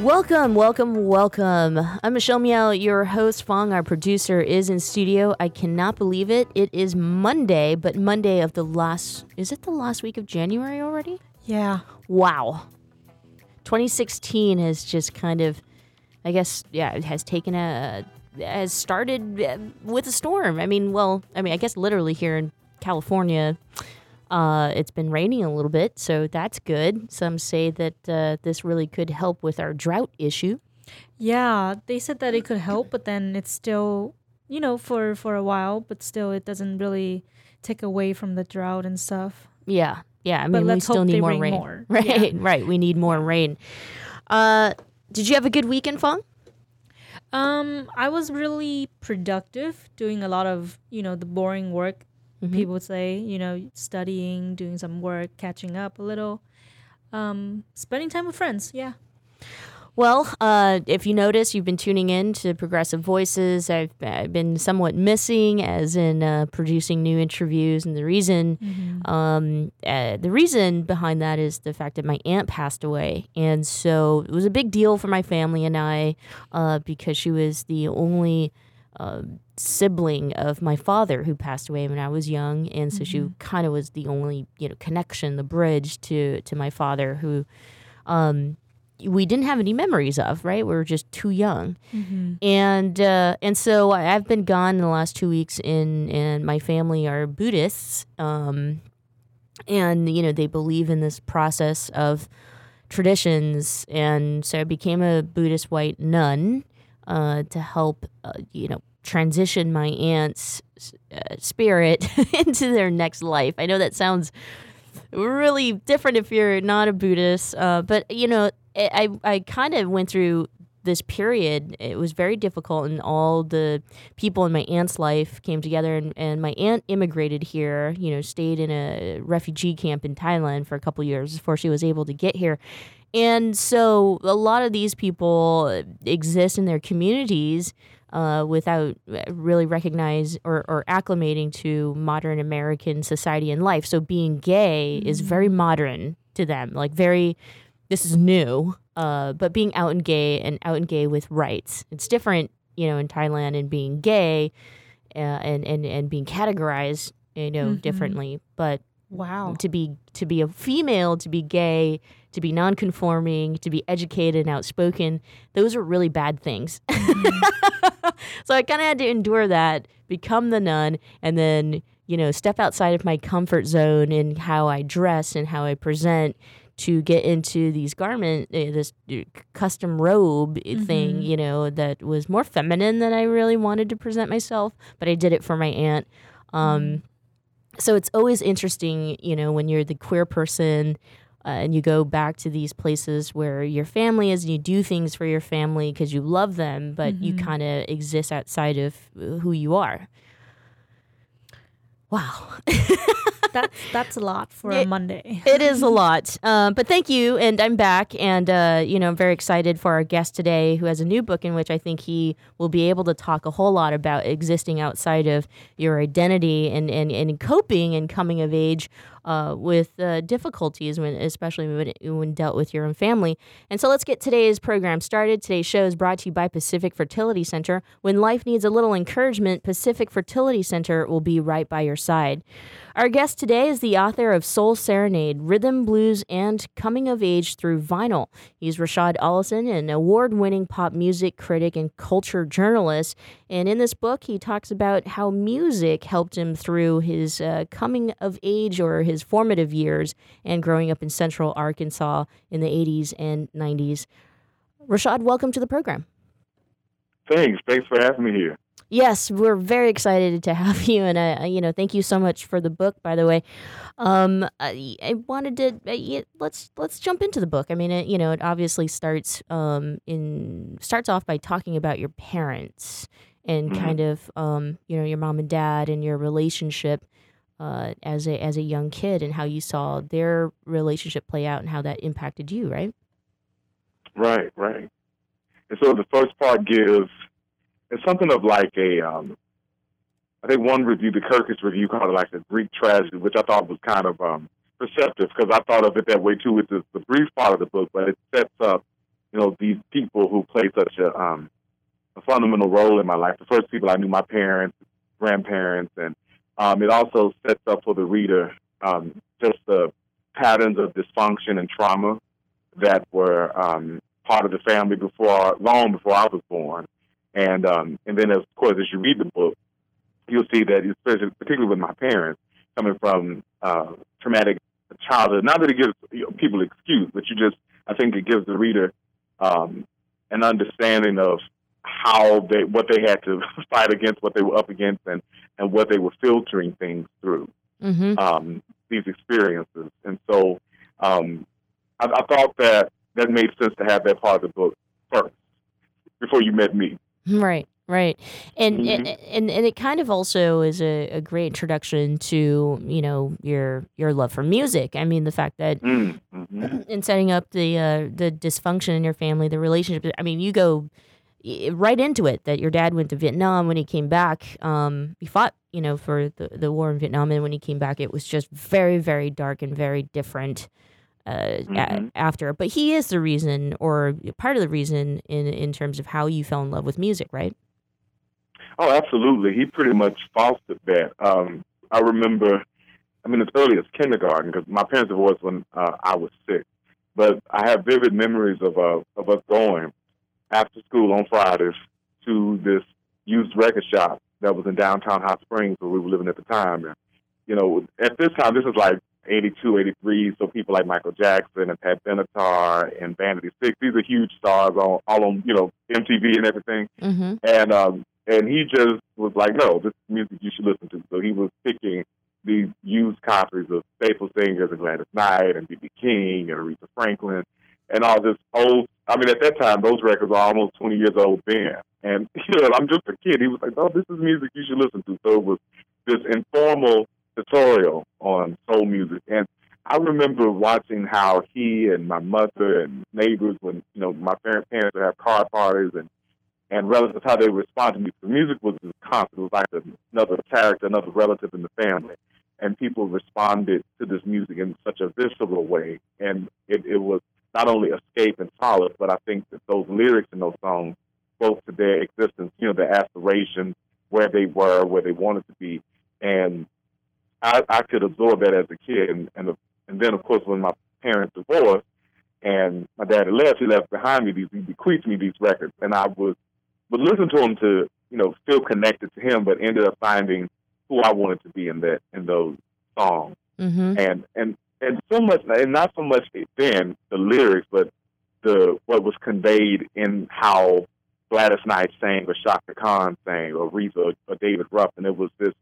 Welcome, welcome, welcome. I'm Michelle Meow, your host. Fong, our producer, is in studio. I cannot believe it. It is Monday, but Monday of the last, is it the last week of January already? Yeah. Wow. 2016 has just kind of, I guess, yeah, it has taken a, has started uh, with a storm. I mean, well, I mean, I guess literally here in California, uh, it's been raining a little bit, so that's good. Some say that uh, this really could help with our drought issue. Yeah, they said that it could help, but then it's still, you know, for for a while, but still, it doesn't really take away from the drought and stuff. Yeah, yeah. I mean, we still need more rain rain. more. Right, Yeah. right. We need more rain. Uh, did you have a good weekend, Fong? Um, I was really productive, doing a lot of you know the boring work. Mhm. People would say, you know, studying, doing some work, catching up a little, um, spending time with friends. Yeah. Well, uh, if you notice, you've been tuning in to Progressive Voices. I've, I've been somewhat missing, as in uh, producing new interviews, and the reason, um, uh, the reason behind that is the fact that my aunt passed away, and so it was a big deal for my family and I, uh, because she was the only. Uh, sibling of my father who passed away when I was young, and so she kind of was the only you know connection, the bridge to to my father who, um, we didn't have any memories of. Right, we were just too young, and uh, and so I- I've been gone in the last two weeks. In and my family are Buddhists, um, and you know they believe in this process of traditions, and so I became a Buddhist white nun uh, to help uh, you know transition my aunt's uh, spirit into their next life. I know that sounds really different if you're not a Buddhist, uh, but you know I I, I kind of went through this period. It was very difficult, and all the people in my aunt's life came together, and, and my aunt immigrated here. You know, stayed in a refugee camp in Thailand for a couple years before she was able to get here. And so a lot of these people exist in their communities uh, without really recognize or, or acclimating to modern American society and life. So being gay is very modern to them, like very, this is new. Uh, but being out and gay and out and gay with rights, it's different, you know, in Thailand and being gay uh, and, and, and being categorized, you know, differently. But Wow. to be to be a female, to be gay, to be non-conforming, to be educated and outspoken, those are really bad things. so I kind of had to endure that, become the nun, and then you know step outside of my comfort zone in how I dress and how I present to get into these garment, uh, this uh, custom robe thing, you know, that was more feminine than I really wanted to present myself, but I did it for my aunt. Um, so it's always interesting, you know, when you're the queer person uh, and you go back to these places where your family is and you do things for your family because you love them, but you kind of exist outside of uh, who you are. Wow. That's that's a lot for Yeah. a Monday. It is a lot. Um, but thank you. And I'm back. And, uh, you know, I'm very excited for our guest today who has a new book in which I think he will be able to talk a whole lot about existing outside of your identity and, and, and coping and coming of age uh, with uh, difficulties, when, especially when, when dealt with your own family. And so let's get today's program started. Today's show is brought to you by Pacific Fertility Center. When life needs a little encouragement, Pacific Fertility Center will be right by your side. Our guest today is the author of Soul Serenade, Rhythm, Blues, and Coming of Age Through Vinyl. He's Rashod Ollison, an award winning pop music critic and culture journalist. And in this book, he talks about how music helped him through his uh, coming of age or his formative years and growing up in central Arkansas in the 80s and 90s. Rashod, welcome to the program. Thanks. Thanks for having me here. Yes, we're very excited to have you, and I, you know, thank you so much for the book. By the way, um, I, I wanted to uh, let's let's jump into the book. I mean, it, you know, it obviously starts um in starts off by talking about your parents and mm-hmm. kind of um you know your mom and dad and your relationship uh as a as a young kid and how you saw their relationship play out and how that impacted you, right? Right, right. And so the first part gives it's something of like a um, I think one review, the Kirkus review, called it like a Greek tragedy, which I thought was kind of um, perceptive because I thought of it that way too with the, the brief part of the book, but it sets up, you know, these people who play such a, um, a fundamental role in my life. The first people I knew, my parents, grandparents, and um, it also sets up for the reader um, just the patterns of dysfunction and trauma that were um, part of the family before, long before I was born. And um, and then, of course, as you read the book, you'll see that, especially particularly with my parents, coming from uh, traumatic childhood. Not that it gives you know, people excuse, but you just I think it gives the reader um, an understanding of how they what they had to fight against, what they were up against, and and what they were filtering things through mm-hmm. um, these experiences. And so um, I, I thought that that made sense to have that part of the book first before you met me. Right, right, and mm-hmm. and and it kind of also is a, a, great introduction to you know your your love for music. I mean, the fact that mm-hmm. in setting up the uh, the dysfunction in your family, the relationship. I mean, you go right into it that your dad went to Vietnam when he came back. Um, he fought, you know, for the the war in Vietnam, and when he came back, it was just very, very dark and very different. Uh, mm-hmm. a- after. But he is the reason, or part of the reason, in in terms of how you fell in love with music, right? Oh, absolutely. He pretty much fostered that. Um, I remember, I mean, as early as kindergarten, because my parents divorced when uh, I was six. But I have vivid memories of uh, of us going after school on Fridays to this used record shop that was in downtown Hot Springs where we were living at the time. And, you know, at this time, this is like 82, 83. So people like Michael Jackson and Pat Benatar and Vanity Six, these are huge stars on all on, you know, MTV and everything. Mm-hmm. And, um, and he just was like, no, this is music you should listen to. So he was picking these used copies of staple singers and Gladys Knight and B.B. King and Aretha Franklin and all this old. I mean, at that time, those records were almost 20 years old then. And, you know, I'm just a kid. He was like, oh, this is music you should listen to. So it was this informal tutorial on soul music. And I remember watching how he and my mother and neighbors, when you know my parents parents would have card parties and and relatives, how they respond to music. The music was just constant. It was like another character, another relative in the family, and people responded to this music in such a visceral way. And it, it was not only escape and solace, but I think that those lyrics in those songs spoke to their existence, you know, their aspirations, where they were, where they wanted to be, and I, I could absorb that as a kid, and and, and then of course when my parents divorced and my dad had left, he left behind me these he bequeathed me these records, and I was would listen to them to you know feel connected to him, but ended up finding who I wanted to be in that in those songs, mm-hmm. and and and so much, and not so much then the lyrics, but the what was conveyed in how Gladys Knight sang or Chaka Khan sang or Reza or, or David Ruffin. It was this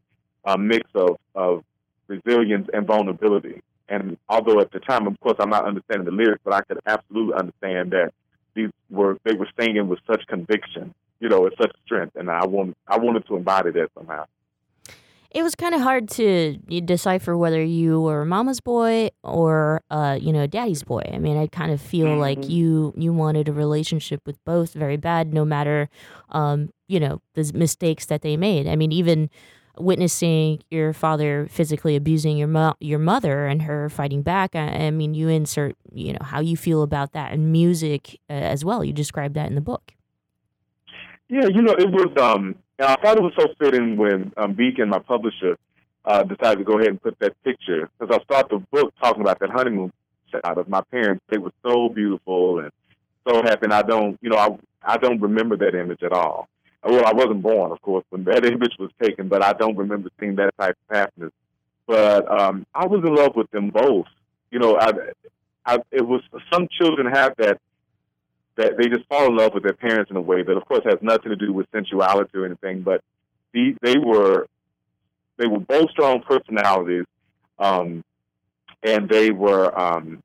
uh, mix of, of resilience and vulnerability. And although at the time, of course, I'm not understanding the lyrics, but I could absolutely understand that these were they were singing with such conviction, you know, with such strength, and I want I wanted to embody that somehow. It was kind of hard to decipher whether you were mama's boy or, uh, you know, daddy's boy. I mean, I kind of feel mm-hmm. like you you wanted a relationship with both very bad, no matter, um, you know, the mistakes that they made. I mean, even witnessing your father physically abusing your mo- your mother and her fighting back. I, I, mean, you insert you know how you feel about that and music uh, as well. You describe that in the book. Yeah, you know, it was. Um, I thought it was so fitting when um, Beacon, my publisher, uh, decided to go ahead and put that picture because I start the book talking about that honeymoon shot of my parents. They were so beautiful and so happy. And I don't, you know, I I don't remember that image at all. Well, I wasn't born, of course, when that image was taken, but I don't remember seeing that type of happiness. But um, I was in love with them both. You know, I, I, it was some children have that that they just fall in love with their parents in a way that, of course, has nothing to do with sensuality or anything. But the, they were they were both strong personalities, um, and they were. Um,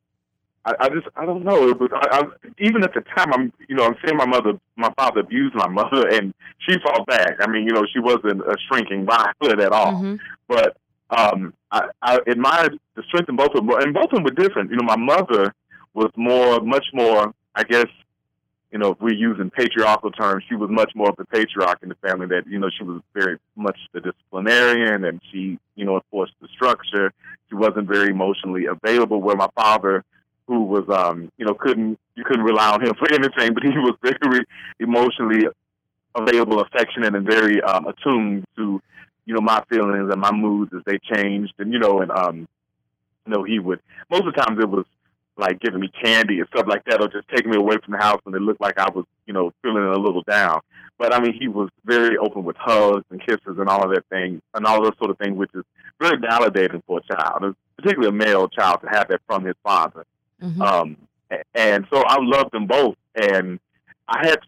I, I just I don't know. It was I, I, even at the time I'm you know I'm seeing my mother my father abuse my mother and she fought back. I mean you know she wasn't a shrinking violet at all, Mm-hmm. but um, I, I admired the strength in both of them, and both of them were different. You know, my mother was more, much more, I guess, you know, if we're using patriarchal terms, she was much more of the patriarch in the family. That you know, she was very much the disciplinarian, and she, you know, enforced the structure. She wasn't very emotionally available. Where my father, who was, um, you know, couldn't you couldn't rely on him for anything, but he was very emotionally available, affectionate, and very um, attuned to you know, my feelings and my moods as they changed. And, you know, and, um, you know, he would, most of the times it was like giving me candy and stuff like that, or just taking me away from the house when it looked like I was, you know, feeling a little down. But I mean, he was very open with hugs and kisses and all of that thing, and all those sort of thing, which is very validating for a child, particularly a male child, to have that from his father. Mm-hmm. Um, and so I loved them both, and I had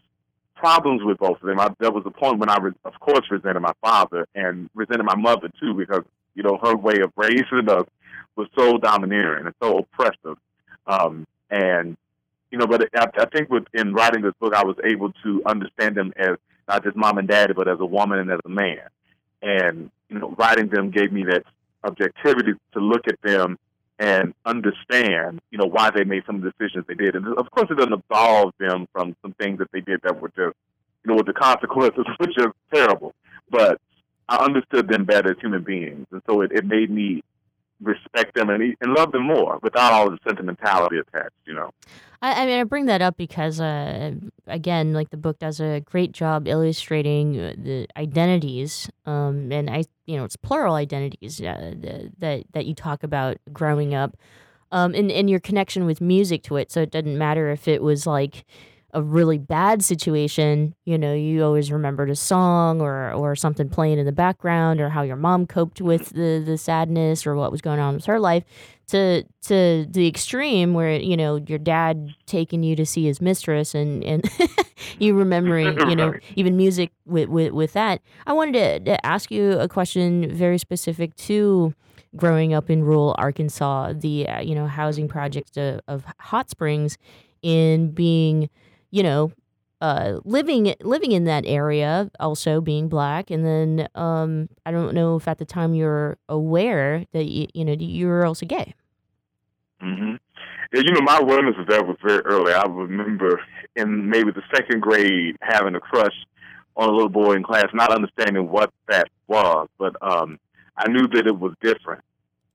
problems with both of them. I, there was a point when I, re- of course, resented my father and resented my mother too, because you know her way of raising us was so domineering and so oppressive. Um, and you know, but I, I think with in writing this book, I was able to understand them as not just mom and daddy, but as a woman and as a man. And you know, writing them gave me that objectivity to look at them and understand, you know, why they made some of the decisions they did. And of course, it doesn't absolve them from some things that they did that were just, you know, with the consequences, which are terrible. But I understood them better as human beings, and so it, it made me respect them and, and love them more without all the sentimentality attached, you know. I, I mean, I bring that up because, uh, again, like the book does a great job illustrating uh, the identities, um, and I, you know, it's plural identities uh, that that you talk about growing up, um, and and your connection with music to it. So it doesn't matter if it was like a really bad situation, you know, you always remembered a song or or something playing in the background or how your mom coped with the the sadness or what was going on with her life to to the extreme where you know your dad taking you to see his mistress and and you remembering you know even music with, with with that. I wanted to, to ask you a question very specific to growing up in rural arkansas the uh, you know housing project of, of hot springs in being you know uh, living living in that area, also being black, and then um, I don't know if at the time you're aware that you, you know you're also gay. Mm-hmm. Yeah, you know, my awareness of that was very early. I remember in maybe the second grade having a crush on a little boy in class, not understanding what that was, but um, I knew that it was different.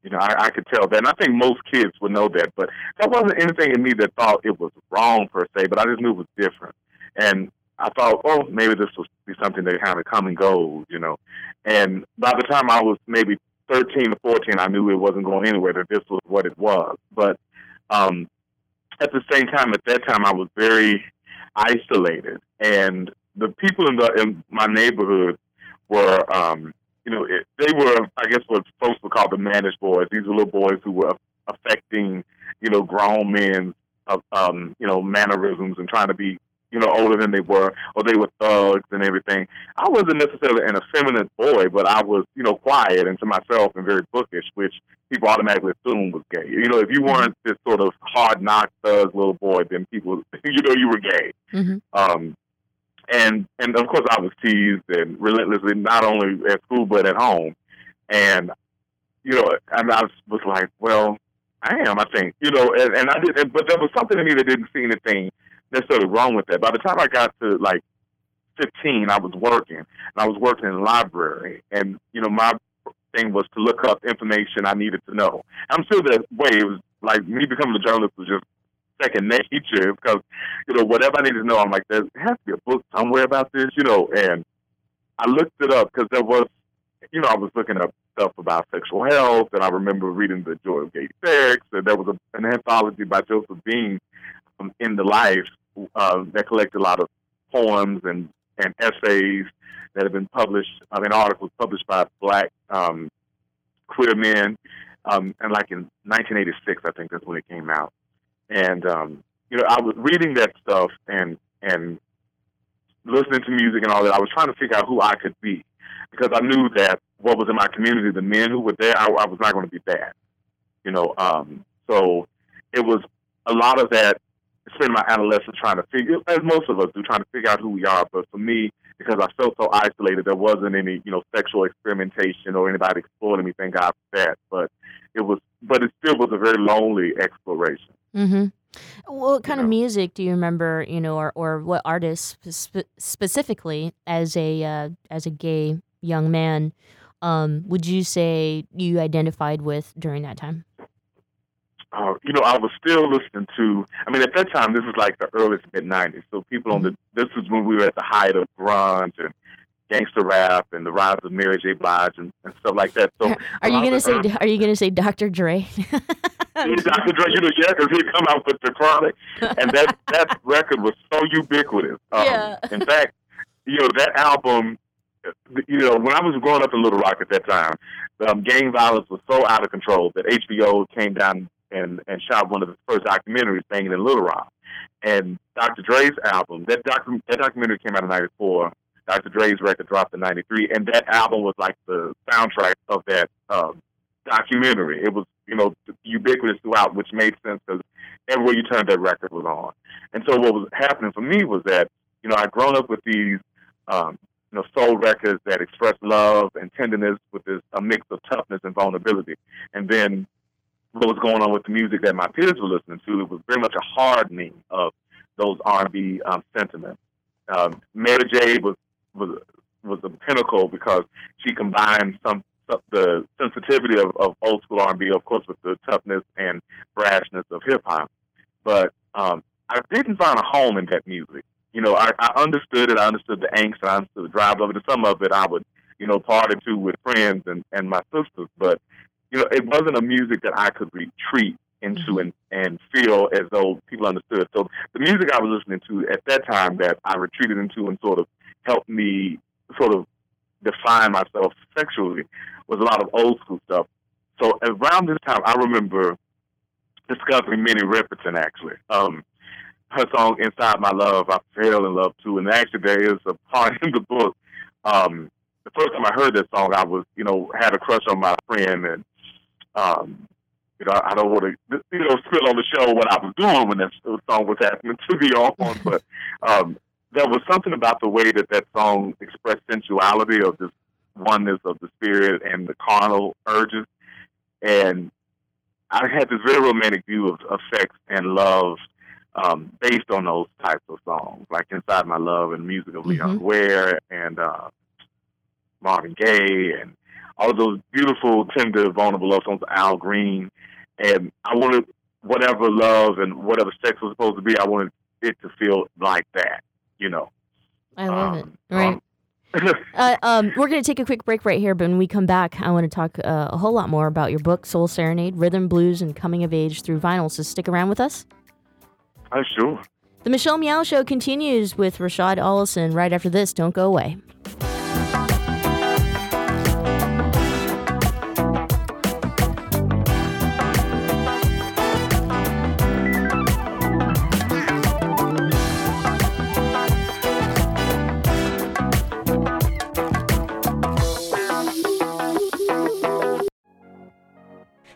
You know, I, I could tell that, and I think most kids would know that. But that wasn't anything in me that thought it was wrong per se. But I just knew it was different, and I thought, oh, maybe this will be something that kind of come and goes, you know. And by the time I was maybe 13 or 14, I knew it wasn't going anywhere, that this was what it was. But um, at the same time, at that time, I was very isolated. And the people in, the, in my neighborhood were, um, you know, it, they were, I guess, what folks would call the managed boys. These were little boys who were affecting, you know, grown men's, um, you know, mannerisms and trying to be you know, older than they were, or they were thugs and everything. I wasn't necessarily an effeminate boy, but I was, you know, quiet and to myself and very bookish, which people automatically assumed was gay. You know, if you weren't this sort of hard knock thug little boy, then people, you know, you were gay. Mm-hmm. Um, and and of course, I was teased and relentlessly, not only at school but at home. And you know, and I was, like, well, I am, I think, you know, and, and I did, but there was something in me that didn't see anything necessarily wrong with that. By the time I got to like 15, I was working, and I was working in the library, and you know, my thing was to look up information I needed to know. I'm sure that way. It was like me becoming a journalist was just second nature because you know whatever I needed to know, I'm like, there has to be a book somewhere about this, you know, and I looked it up because there was, you know, I was looking up stuff about sexual health, and I remember reading the Joy of Gay Sex. And there was a, an anthology by Joseph Beam um, in the Life uh, that collected a lot of poems and and essays that have been published. I mean, articles published by Black um, queer men, um, and like in 1986, I think that's when it came out. And um, you know, I was reading that stuff and and listening to music and all that. I was trying to figure out who I could be because I knew that what was in my community, the men who were there, I, I was not going to be bad. You know, um, so it was a lot of that. Spend my adolescence trying to figure, as most of us do, trying to figure out who we are. But for me, because I felt so isolated, there wasn't any, you know, sexual experimentation or anybody exploring me. Thank God for that. But it was, but it still was a very lonely exploration. Mm-hmm. What kind you know? of music do you remember? You know, or, or what artists spe- specifically as a uh, as a gay young man um, would you say you identified with during that time? Uh, you know, I was still listening to. I mean, at that time, this was like the early mid '90s. So people mm-hmm. on the this was when we were at the height of grunge and gangster rap and the rise of Mary J. Blige and, and stuff like that. So, are you gonna say? Early, are you gonna say Dr. Dre? Dr. Dre, you know, yeah, because he'd come out with the Chronic, and that that record was so ubiquitous. Um, yeah. In fact, you know, that album you know, when I was growing up in Little Rock at that time, um, gang violence was so out of control that HBO came down and, and shot one of the first documentaries, Banging in Little Rock. And Dr. Dre's album, that, docu- that documentary came out in 94. Dr. Dre's record dropped in 93. And that album was like the soundtrack of that um, documentary. It was, you know, ubiquitous throughout, which made sense because everywhere you turned, that record was on. And so what was happening for me was that, you know, I'd grown up with these um, you know, soul records that express love and tenderness with this a mix of toughness and vulnerability. And then what was going on with the music that my peers were listening to, it was very much a hardening of those R&B um, sentiments. Um, Mary J was was was a pinnacle because she combined some the sensitivity of, of old school R&B, of course, with the toughness and brashness of hip hop. But um, I didn't find a home in that music you know, I, I understood it. I understood the angst. I understood the drive of it. And some of it I would, you know, party to with friends and, and my sisters. But, you know, it wasn't a music that I could retreat into mm-hmm. and, and feel as though people understood. So the music I was listening to at that time that I retreated into and sort of helped me sort of define myself sexually was a lot of old school stuff. So around this time, I remember discovering Minnie Riperton actually. Um, her song "Inside My Love," I fell in love too. And actually, there is a part in the book. Um, the first time I heard that song, I was, you know, had a crush on my friend, and um, you know, I don't want to, you know, spill on the show what I was doing when that song was happening to be on, but um, there was something about the way that that song expressed sensuality of this oneness of the spirit and the carnal urges, and I had this very romantic view of, of sex and love um, based on those types of songs, like Inside My Love and music of Leon mm-hmm. Ware and uh, Marvin Gaye and all those beautiful, tender, vulnerable love songs, of Al Green. And I wanted whatever love and whatever sex was supposed to be, I wanted it to feel like that, you know. I love um, it. Right. Um, uh, um, we're going to take a quick break right here, but when we come back, I want to talk uh, a whole lot more about your book, Soul Serenade Rhythm, Blues, and Coming of Age Through Vinyl. So stick around with us. Oh, sure. The Michelle Meow Show continues with Rashod Ollison right after this. Don't go away.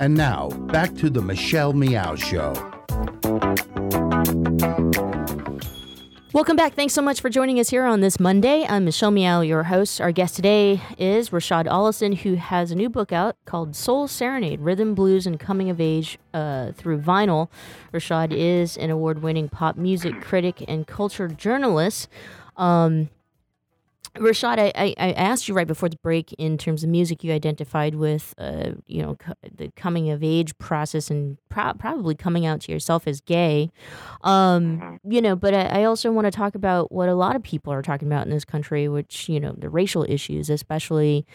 And now, back to the Michelle Meow Show. Welcome back. Thanks so much for joining us here on this Monday. I'm Michelle Meow, your host. Our guest today is Rashod Ollison, who has a new book out called Soul Serenade Rhythm, Blues, and Coming of Age uh, through Vinyl. Rashod is an award winning pop music critic and culture journalist. Um, Rashod, I, I asked you right before the break in terms of music you identified with, uh, you know, co- the coming of age process and pro- probably coming out to yourself as gay. Um, you know, but I, I also want to talk about what a lot of people are talking about in this country, which, you know, the racial issues, especially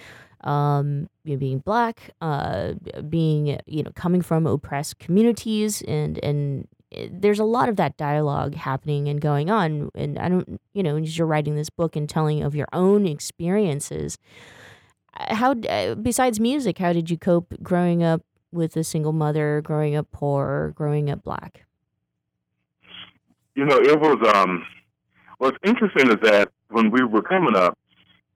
um, you know, being black, uh, being, you know, coming from oppressed communities and, and, there's a lot of that dialogue happening and going on and i don't you know as you're writing this book and telling of your own experiences uh, how uh, besides music how did you cope growing up with a single mother growing up poor growing up black You know, it was um. What's interesting is that when we were coming up,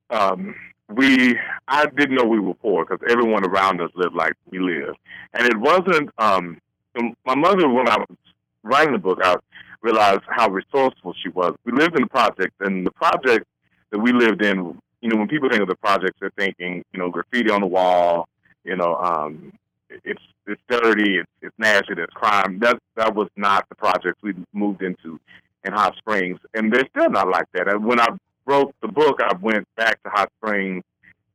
um, we I didn't know we were poor because everyone around us lived like we lived, and it wasn't. Um, my mother, when I was writing the book, I realized how resourceful she was. We lived in the project, and the project that we lived in, you know, when people think of the projects, they're thinking, you know, graffiti on the wall, you know, um, it's it's dirty, it's, it's nasty, there's crime. That that was not the projects we moved into in Hot Springs, and they're still not like that. And when I wrote the book, I went back to Hot Springs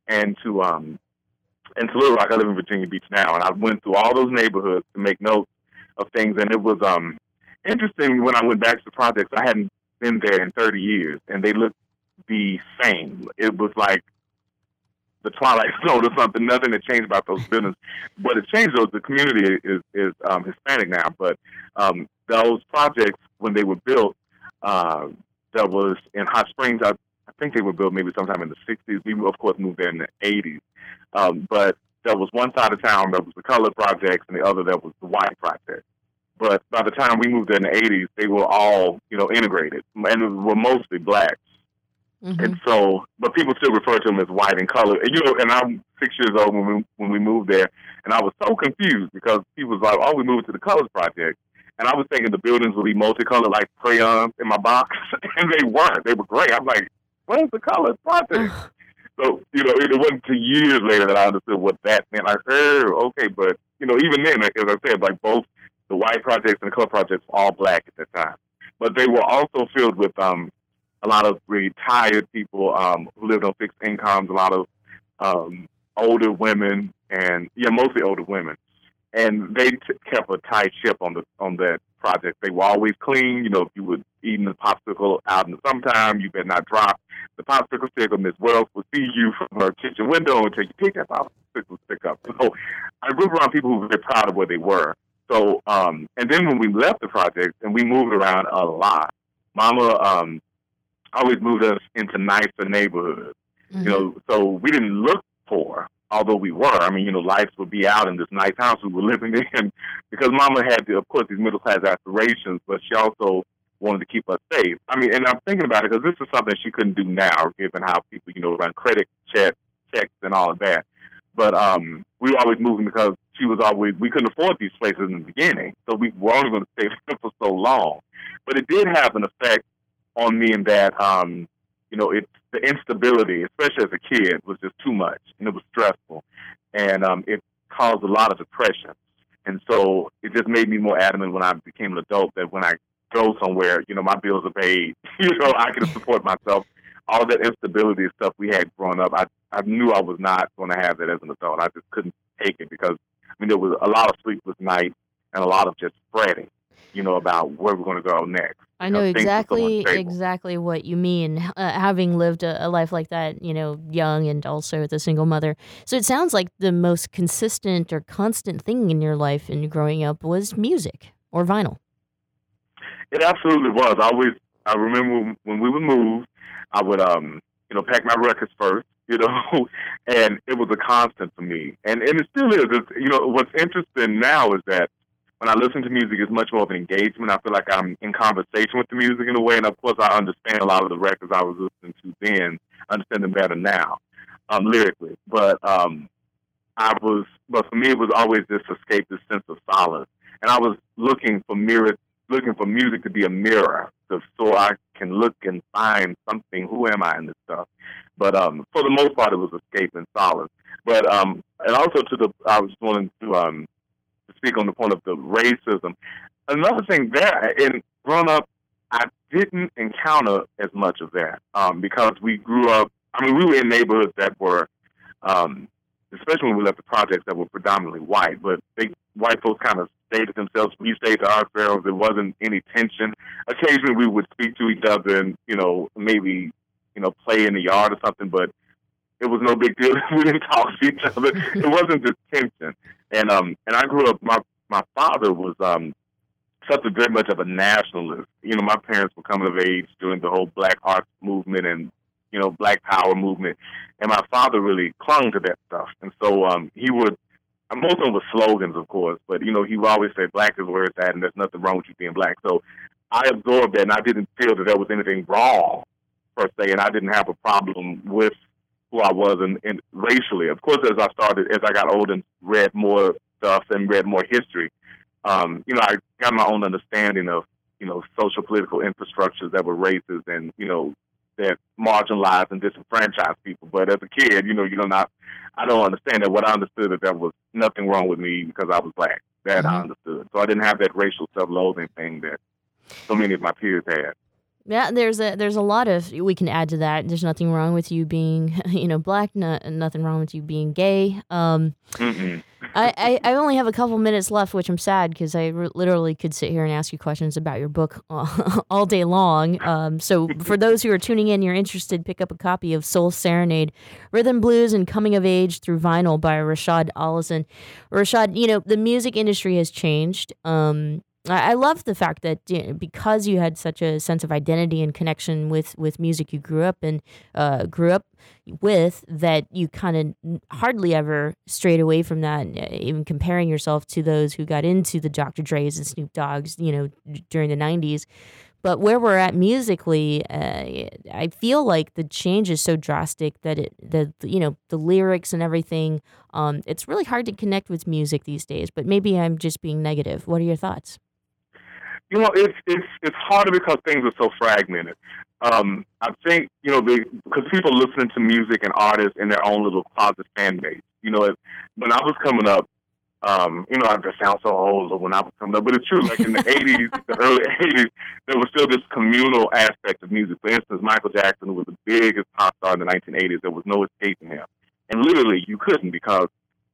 and to um and to Little Rock. I live in Virginia Beach now, and I went through all those neighborhoods to make notes of things, and it was um interesting when I went back to the projects. I hadn't been there in 30 years, and they looked the same. It was like the Twilight Zone or something. Nothing had changed about those buildings. What had changed though, the community is is um, Hispanic now, but um, those projects when they were built, uh, that was in Hot Springs. I, I think they were built maybe sometime in the '60s. We of course moved there in the '80s, um, but there was one side of town that was the colored projects, and the other that was the white project. But by the time we moved there in the '80s, they were all you know integrated, and were mostly blacks. Mm-hmm. And so, but people still refer to them as white and color. And you know, and I'm six years old when we when we moved there, and I was so confused because people was like, "Oh, we moved to the Colors Project," and I was thinking the buildings would be multicolored like crayons in my box, and they weren't. They were gray. I'm like, "Where's the Colors Project?" So you know, it wasn't until years later that I understood what that meant. Like, oh, okay, but you know, even then, as I said, like both the white projects and the color projects were all black at that time, but they were also filled with um a lot of retired people um, who lived on fixed incomes, a lot of um, older women, and yeah, mostly older women. And they t- kept a tight ship on the on that project. They were always clean. You know, if you were eating the popsicle out in the summertime, you better not drop the popsicle stick, or Miss Wells would see you from her kitchen window until you pick that popsicle stick up. So I grew up around people who were very proud of where they were. So, um, and then when we left the project and we moved around a lot, Mama um, always moved us into nicer neighborhoods. You know, so we didn't look poor, although we were. I mean, you know, lights would be out in this nice house we were living in because Mama had, of course, these middle class aspirations, but she also wanted to keep us safe. I mean, and I'm thinking about it because this is something she couldn't do now, given how people, you know, run credit check, checks and all of that. But um, we were always moving because she was always we couldn't afford these places in the beginning, so we were only going to stay for so long. But it did have an effect on me in that um, you know, it's the instability, especially as a kid, was just too much, and it was stressful, and um, it caused a lot of depression. And so it just made me more adamant when I became an adult that when I go somewhere. You know, my bills are paid. you know, I can support myself. All that instability stuff we had growing up, I I knew I was not going to have that as an adult. I just couldn't take it because I mean there was a lot of sleepless nights and a lot of just fretting. You know about where we're going to go next. I know so exactly exactly what you mean. Uh, having lived a, a life like that, you know, young and also as a single mother. So it sounds like the most consistent or constant thing in your life in growing up was music or vinyl. It absolutely was. I always I remember when we would move, I would um you know pack my records first, you know, and it was a constant for me, and and it still is. It's, you know what's interesting now is that when I listen to music, it's much more of an engagement. I feel like I'm in conversation with the music in a way, and of course I understand a lot of the records I was listening to then, I understand them better now, um, lyrically. But um, I was, but for me, it was always this escape, this sense of solace, and I was looking for mirror, looking for music to be a mirror, to, so I can look and find something. Who am I in this stuff? But um, for the most part, it was escape and solace. But um, and also to the, I was wanting to um, speak on the point of the racism. Another thing there, in growing up, I didn't encounter as much of that um, because we grew up. I mean, we were in neighborhoods that were, um, especially when we left the projects, that were predominantly white. But they, white folks kind of stayed to themselves. We stayed to ourselves. There wasn't any tension. Occasionally, we would speak to each other and you know maybe you know play in the yard or something, but it was no big deal. we didn't talk to each other. It wasn't this tension. And um and I grew up. My my father was um something very much of a nationalist. You know, my parents were coming of age during the whole Black Arts movement and you know Black Power movement, and my father really clung to that stuff. And so um he would. Most of them were slogans, of course, but you know he would always say, "Black is where it's at, and there's nothing wrong with you being black." So I absorbed that, and I didn't feel that there was anything wrong per se, and I didn't have a problem with who I was and, and racially. Of course, as I started, as I got older and read more stuff and read more history, um, you know, I got my own understanding of, you know, social political infrastructures that were racist and, you know, that marginalized and disenfranchised people. But as a kid, you know, you know, not, I don't understand that. What I understood is that there was nothing wrong with me because I was black. That I understood. So I didn't have that racial self-loathing thing that so many of my peers had. Yeah, there's a there's a lot of we can add to that. There's nothing wrong with you being you know black. No, nothing wrong with you being gay. Um, I, I, I only have a couple minutes left, which I'm sad because I re- literally could sit here and ask you questions about your book all, all day long. Um, so for those who are tuning in, you're interested, pick up a copy of Soul Serenade, Rhythm Blues and Coming of Age through Vinyl by Rashod Ollison. Rashod, you know the music industry has changed. Um, I love the fact that you know, because you had such a sense of identity and connection with, with music you grew up and uh, grew up with, that you kind of hardly ever strayed away from that. Even comparing yourself to those who got into the Dr. Dre's and Snoop Dogs, you know, during the '90s. But where we're at musically, uh, I feel like the change is so drastic that it, the you know, the lyrics and everything. Um, it's really hard to connect with music these days. But maybe I'm just being negative. What are your thoughts? You know, it's it's it's harder because things are so fragmented. Um, I think you know the, because people listening to music and artists in their own little closet fan base. You know, it, when I was coming up, um, you know, I just sound so old when I was coming up, but it's true. Like in the '80s, the early '80s, there was still this communal aspect of music. For instance, Michael Jackson was the biggest pop star in the 1980s. There was no escaping him, and literally you couldn't because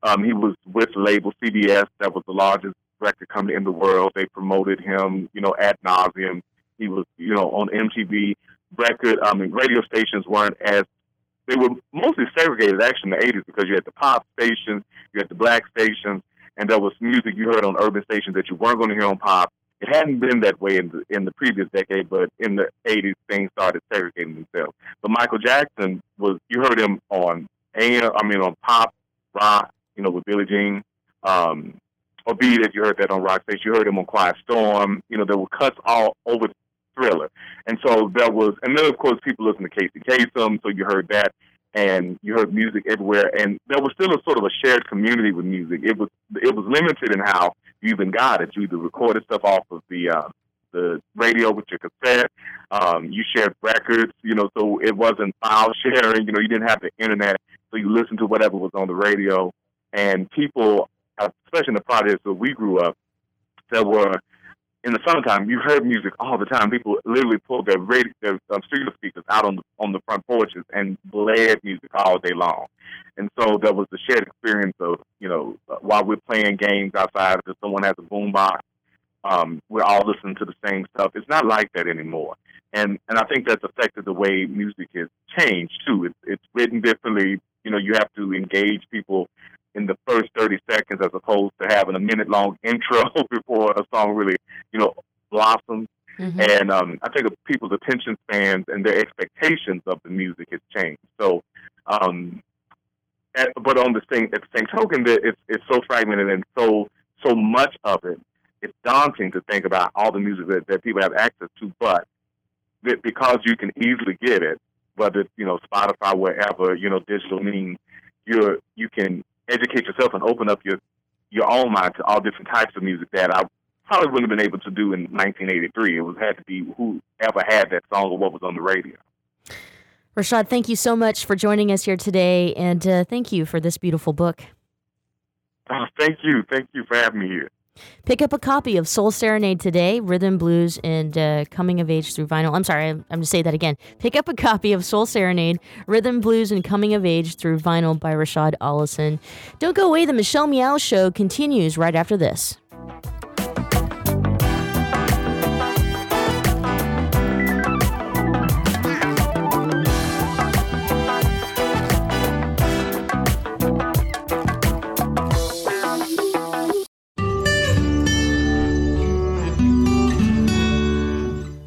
um, he was with label CBS, that was the largest record company in the world. They promoted him, you know, ad nauseum. He was, you know, on MTV. Record, I mean, radio stations weren't as they were mostly segregated actually in the 80s because you had the pop stations, you had the black stations, and there was music you heard on urban stations that you weren't going to hear on pop. It hadn't been that way in the, in the previous decade, but in the 80s, things started segregating themselves. But Michael Jackson was, you heard him on AM, I mean, on pop, rock, you know, with Billie Jean. Um, or be that you heard that on Rock Station, you heard him on Quiet Storm. You know, there were cuts all over Thriller, and so there was, and then of course people listened to Casey Kasem, so you heard that, and you heard music everywhere, and there was still a sort of a shared community with music. It was it was limited in how you even got it. You either recorded stuff off of the uh, the radio with your cassette. Um, you shared records, you know, so it wasn't file sharing. You know, you didn't have the internet, so you listened to whatever was on the radio. And people, especially in the projects where we grew up, that were in the summertime, you heard music all the time. People literally pulled their radio, their um, studio speakers out on the on the front porches and blared music all day long. And so there was the shared experience of, you know, uh, while we're playing games outside, if someone has a boombox, um, we're all listening to the same stuff. It's not like that anymore. And and I think that's affected the way music has changed too. It's it's written differently. You know, you have to engage people in the first 30 seconds as opposed to having a minute long intro before a song really, you know, blossoms. Mm-hmm. And um, I think of people's attention spans and their expectations of the music has changed. So, um, at, but on the same at the same token, that it's it's so fragmented and so so much of it. It's daunting to think about all the music that, that people have access to, but that because you can easily get it, whether it's you know Spotify, wherever you know digital means, you're you can educate yourself and open up your your own mind to all different types of music that I probably wouldn't have been able to do in 1983. It was had to be whoever had that song or what was on the radio. Rashod, thank you so much for joining us here today, and uh, thank you for this beautiful book. Oh, thank you. Thank you for having me here. Pick up a copy of Soul Serenade today, Rhythm, Blues, and uh, Coming of Age through Vinyl. I'm sorry, I'm, going to say that again. Pick up a copy of Soul Serenade, Rhythm, Blues, and Coming of Age through Vinyl by Rashod Ollison. Don't go away, the Michelle Meow Show continues right after this.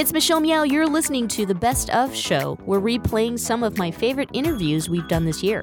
It's Michelle Meow. You're listening to the Best of Show. We're replaying some of my favorite interviews we've done this year.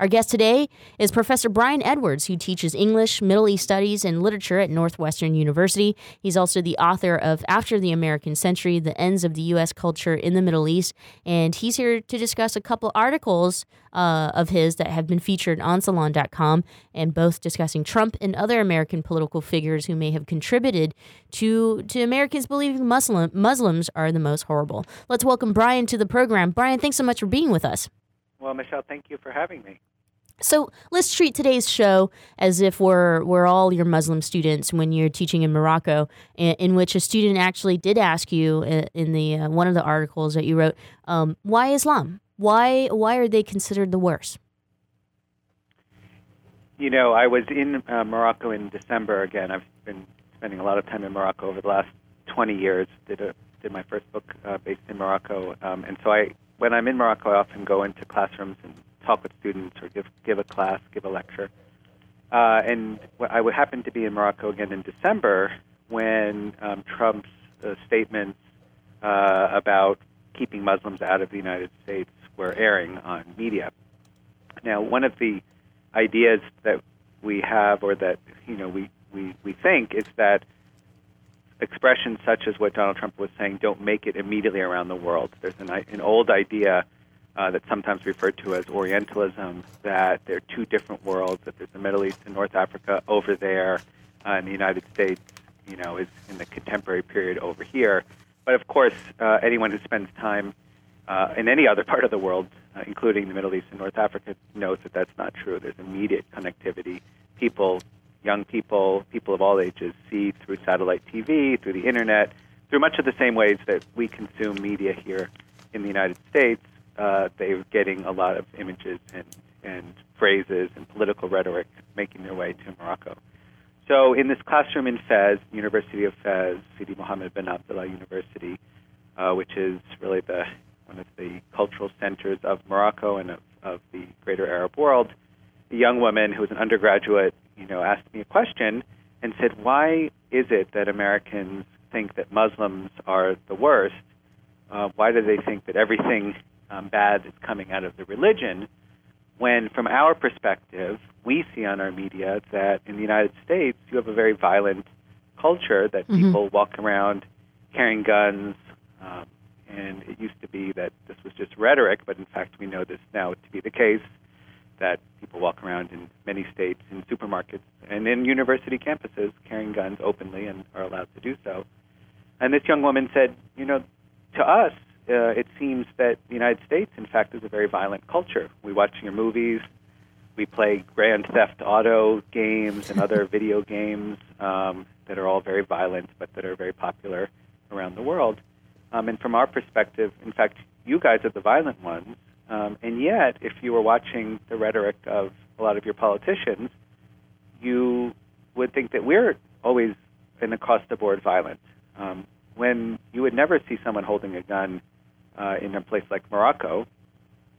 Our guest today is Professor Brian Edwards, who teaches English, Middle East Studies, and Literature at Northwestern University. He's also the author of After the American Century The Ends of the U.S. Culture in the Middle East. And he's here to discuss a couple articles uh, of his that have been featured on Salon.com, and both discussing Trump and other American political figures who may have contributed to, to Americans believing Muslim, Muslims are the most horrible. Let's welcome Brian to the program. Brian, thanks so much for being with us. Well, Michelle, thank you for having me. So let's treat today's show as if we're we're all your Muslim students when you're teaching in Morocco, in, in which a student actually did ask you uh, in the uh, one of the articles that you wrote, um, why Islam? Why why are they considered the worst? You know, I was in uh, Morocco in December again. I've been spending a lot of time in Morocco over the last 20 years. Did a did my first book uh, based in Morocco, um, and so I when I'm in Morocco, I often go into classrooms and talk with students or give give a class, give a lecture. Uh, and I would happen to be in Morocco again in December when um, Trump's uh, statements uh, about keeping Muslims out of the United States were airing on media. Now, one of the ideas that we have, or that you know we, we, we think, is that expressions such as what Donald Trump was saying don't make it immediately around the world. There's an, an old idea uh, that's sometimes referred to as Orientalism, that there are two different worlds, that there's the Middle East and North Africa over there, uh, and the United States, you know, is in the contemporary period over here. But of course, uh, anyone who spends time uh, in any other part of the world, uh, including the Middle East and North Africa, knows that that's not true. There's immediate connectivity. People, young people, people of all ages, see through satellite TV, through the internet, through much of the same ways that we consume media here in the United States. Uh, they're getting a lot of images and, and phrases and political rhetoric making their way to Morocco. So, in this classroom in Fez, University of Fez, Sidi Mohammed bin Abdullah University, uh, which is really the one of the cultural centers of Morocco and of, of the greater Arab world, a young woman who was an undergraduate, you know, asked me a question and said, "Why is it that Americans think that Muslims are the worst? Uh, why do they think that everything um, bad is coming out of the religion?" When, from our perspective, we see on our media that in the United States you have a very violent culture that Mhm. people walk around carrying guns, um, and it used to be that this was just rhetoric, but in fact we know this now to be the case that people walk around in many states in supermarkets and in university campuses carrying guns openly and are allowed to do so. And this young woman said, you know, to us, uh, it seems that the United States, in fact, is a very violent culture. We watch your movies, we play Grand Theft Auto games and other video games um, that are all very violent, but that are very popular around the world. Um, and from our perspective, in fact, you guys are the violent ones. Um, and yet, if you were watching the rhetoric of a lot of your politicians, you would think that we're always an across the board violent. Um, when you would never see someone holding a gun uh, in a place like Morocco,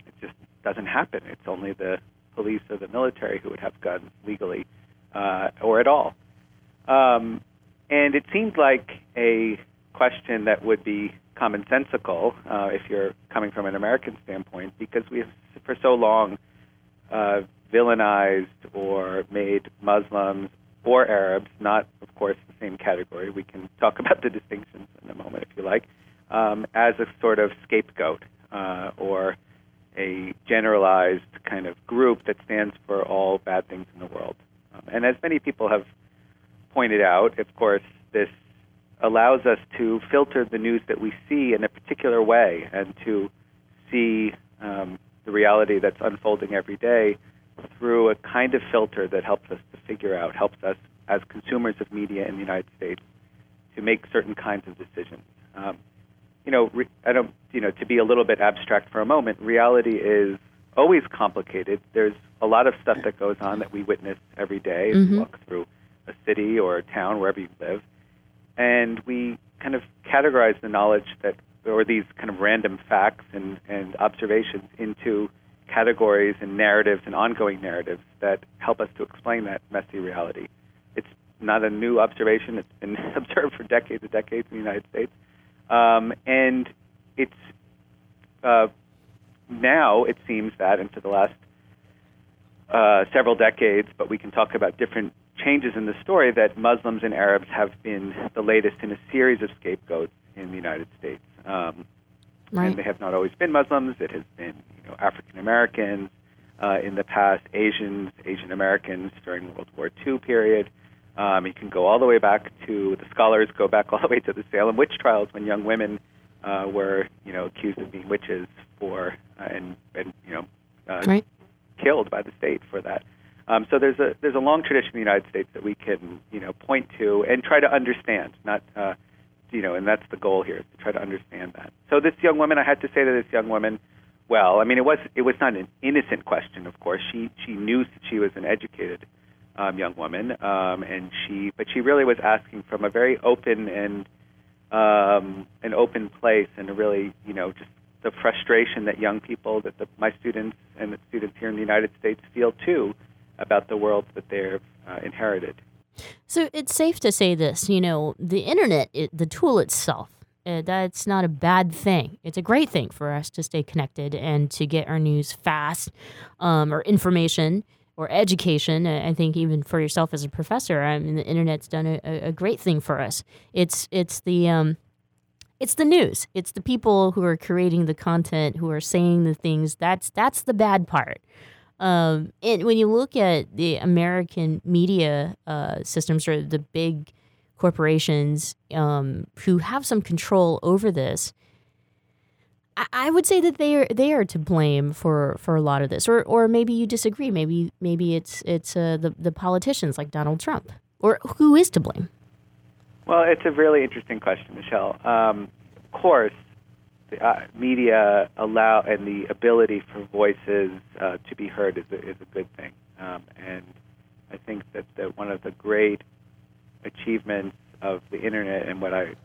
it just doesn't happen. It's only the police or the military who would have guns legally uh, or at all. Um, and it seemed like a question that would be commonsensical uh, if you're coming from an American standpoint, because we have for so long uh, villainized or made Muslims or Arabs, not, of course, the same category. We can talk about the distinctions in a moment if you like, um, as a sort of scapegoat uh, or a generalized kind of group that stands for all bad things in the world. Um, and as many people have pointed out, of course, this allows us to filter the news that we see in a particular way and to see um, the reality that's unfolding every day through a kind of filter that helps us to figure out, helps us as consumers of media in the United States to make certain kinds of decisions. Um, you know, re- I don't, you know, to be a little bit abstract for a moment, reality is always complicated. There's a lot of stuff that goes on that we witness every day as we Mhm. walk through a city or a town, wherever you live, and we kind of categorize the knowledge that, or these kind of random facts and, and observations into categories and narratives and ongoing narratives that help us to explain that messy reality. It's not a new observation. It's been observed for decades and decades in the United States. Um, and it's uh, now, it seems that, and for the last uh, several decades, but we can talk about different changes in the story, that Muslims and Arabs have been the latest in a series of scapegoats in the United States. Um, Right. And they have not always been Muslims. It has been you know, African Americans uh, in the past, Asians, Asian Americans during World War II period. Um, you can go all the way back to the scholars go back all the way to the Salem witch trials when young women uh, were you know accused of being witches for uh, and and you know uh, Right. killed by the state for that. Um, so there's a there's a long tradition in the United States that we can you know point to and try to understand, not uh, you know, and that's the goal here is to try to understand that. So this young woman, I had to say to this young woman, well, I mean, it was it was not an innocent question, of course. She she knew that she was an educated um, young woman, um, and she but she really was asking from a very open and um, an open place, and a really you know just the frustration that young people, that the, my students and the students here in the United States feel too, about the world that they've uh, inherited. So it's safe to say this, you know, the internet, it, the tool itself, uh, that's not a bad thing. It's a great thing for us to stay connected and to get our news fast um, or information or education. I think even for yourself as a professor, I mean, the internet's done a, a great thing for us. It's it's the um, it's the news. It's the people who are creating the content, who are saying the things. That's that's the bad part. Um, and when you look at the American media uh, systems or the big corporations um, who have some control over this, I, I would say that they are they are to blame for, for a lot of this. Or or maybe you disagree. Maybe maybe it's it's uh, the the politicians like Donald Trump. Or who is to blame? Well, it's a really interesting question, Michelle. Um, of course, uh, media allow and the ability for voices uh, to be heard is a, is a good thing. Um, and I think that the, one of the great achievements of the internet and what I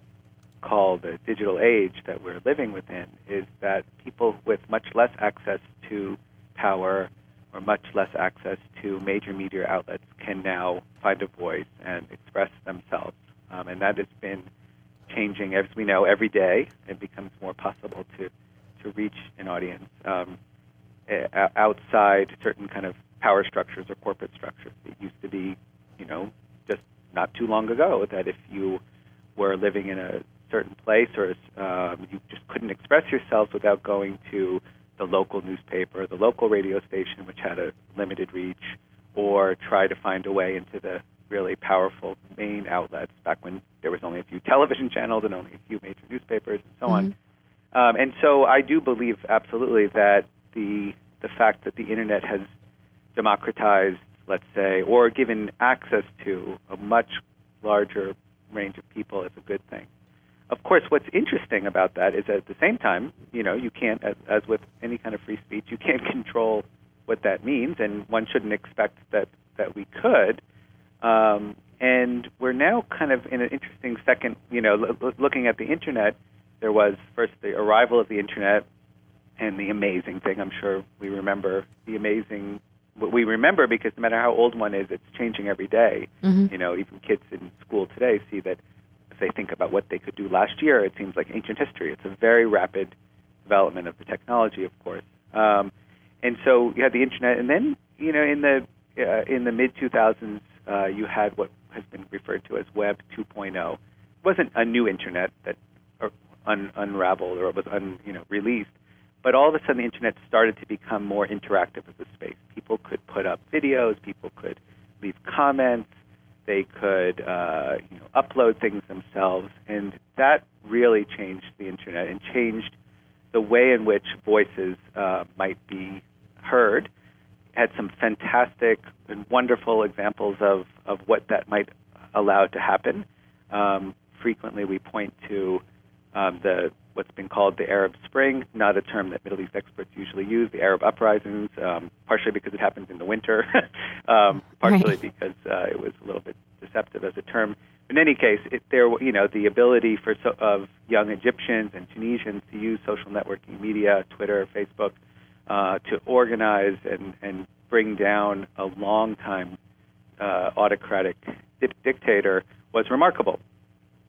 call the digital age that we're living within is that people with much less access to power or much less access to major media outlets can now find a voice and express themselves. Um, and that has been changing, as we know, every day. It becomes more possible to, to reach an audience um, outside certain kind of power structures or corporate structures. It used to be, you know, just not too long ago that if you were living in a certain place or um, you just couldn't express yourself without going to the local newspaper, the local radio station, which had a limited reach, or try to find a way into the really powerful main outlets back when there was only a few television channels and only a few major newspapers and so mm-hmm. on. Um, and so I do believe absolutely that the the fact that the internet has democratized, let's say, or given access to a much larger range of people is a good thing. Of course, what's interesting about that is at the same time, you know, you can't, as, as with any kind of free speech, you can't control what that means, and one shouldn't expect that that we could. Um, and we're now kind of in an interesting second, you know, l- looking at the internet. There was first the arrival of the internet and the amazing thing. I'm sure we remember the amazing. What we remember because no matter how old one is, it's changing every day. Mm-hmm. You know, even kids in school today see that if they think about what they could do last year, it seems like ancient history. It's a very rapid development of the technology, of course. Um, and so you had the internet, and then you know, in the uh, in the mid 2000s, uh, you had what has been referred to as Web 2.0. It wasn't a new internet that un- unraveled or was un- you know released, but all of a sudden the internet started to become more interactive as a space. People could put up videos, people could leave comments, they could uh, you know upload things themselves, and that really changed the internet and changed the way in which voices uh, might be heard had some fantastic and wonderful examples of, of what that might allow to happen. Um, frequently, we point to um, the what's been called the Arab Spring, not a term that Middle East experts usually use. The Arab uprisings, um, partially because it happens in the winter, um, partially right. because uh, it was a little bit deceptive as a term. In any case, it, there, you know, the ability for so, of young Egyptians and Tunisians to use social networking media, Twitter, Facebook, uh, to organize and, and bring down a long-time uh, autocratic di- dictator was remarkable.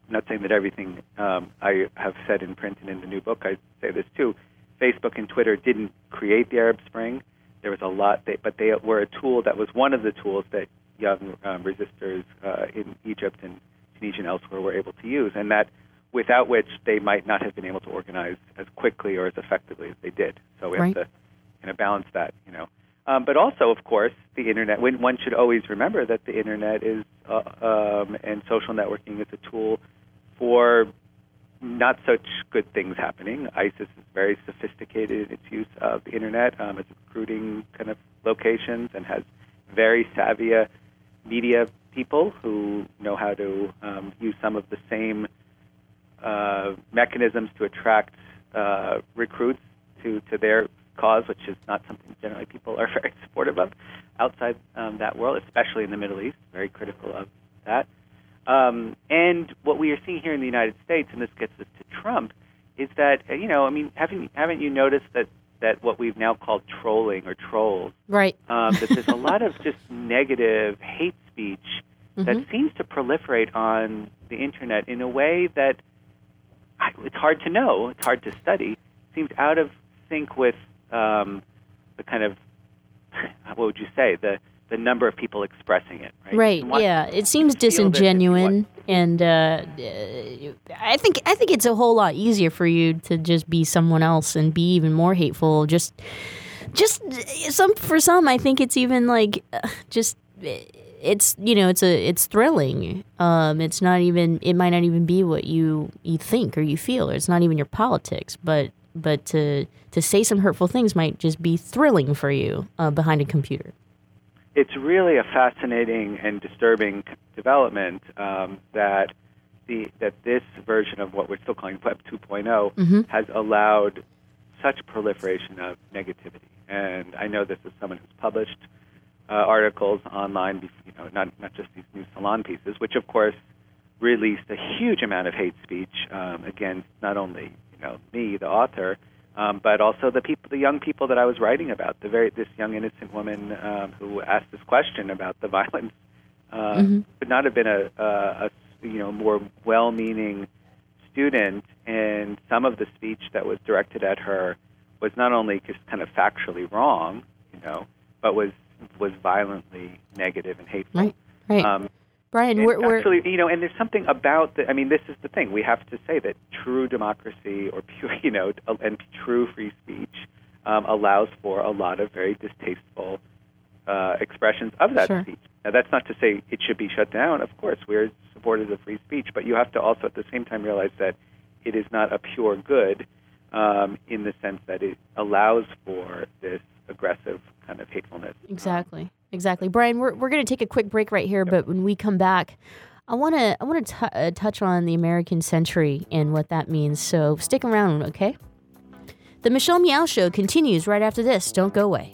I'm not saying that everything um, I have said in print and in the new book, I say this too. Facebook and Twitter didn't create the Arab Spring. There was a lot, they, but they were a tool that was one of the tools that young um, resistors uh, in Egypt and Tunisia and elsewhere were able to use, and that without which they might not have been able to organize as quickly or as effectively as they did. So we right. have to kind of balance that, you know. Um, but also, of course, the internet. One should always remember that the internet is uh, um, and social networking is a tool for not such good things happening. ISIS is very sophisticated in its use of the internet um, as recruiting kind of locations and has very savvy uh, media people who know how to um, use some of the same uh, mechanisms to attract uh, recruits to, to their cause, which is not something generally people are very supportive of outside um, that world, especially in the Middle East, very critical of that. Um, and what we are seeing here in the United States, and this gets us to Trump, is that uh, you know, I mean, haven't haven't you noticed that that what we've now called trolling or trolls, Right. um, that there's a lot of just negative hate speech that Mhm. seems to proliferate on the internet in a way that I, it's hard to know, it's hard to study, seems out of sync with um, the kind of what would you say the the number of people expressing it, right? Right. Yeah. It seems feel that if you disingenuine, and uh, I think I think it's a whole lot easier for you to just be someone else and be even more hateful. Just, just some for some, I think it's even like just it's you know it's a it's thrilling. Um, it's not even it might not even be what you you think or you feel. Or It's not even your politics, but but to to say some hurtful things might just be thrilling for you uh, behind a computer. it's really a fascinating and disturbing development um, that the that this version of what we're still calling Web 2.0 Mhm. has allowed such proliferation of negativity. And I know this as someone who's published uh, articles online, you know, not not just these new salon pieces, which of course released a huge amount of hate speech um, against not only know me, the author, um, but also the people, the young people that I was writing about. The very this young innocent woman um, who asked this question about the violence uh, Mhm. could not have been a, a, a you know more well-meaning student, and some of the speech that was directed at her was not only just kind of factually wrong, you know, but was was violently negative and hateful. Right. Right. Um, Brian, and we're, we're actually, you know, and there's something about the. I mean, this is the thing. We have to say that true democracy, or pure, you know, and true free speech, um, allows for a lot of very distasteful uh, expressions of that Sure. speech. Now, that's not to say it should be shut down. Of course, we're supporters of free speech, but you have to also, at the same time, realize that it is not a pure good, um, in the sense that it allows for this aggressive kind of hatefulness. Exactly. Exactly. Brian, we're, we're going to take a quick break right here, but when we come back, I want to I want to uh, touch on the American century and what that means. So stick around, okay? The Michelle Meow Show continues right after this. Don't go away.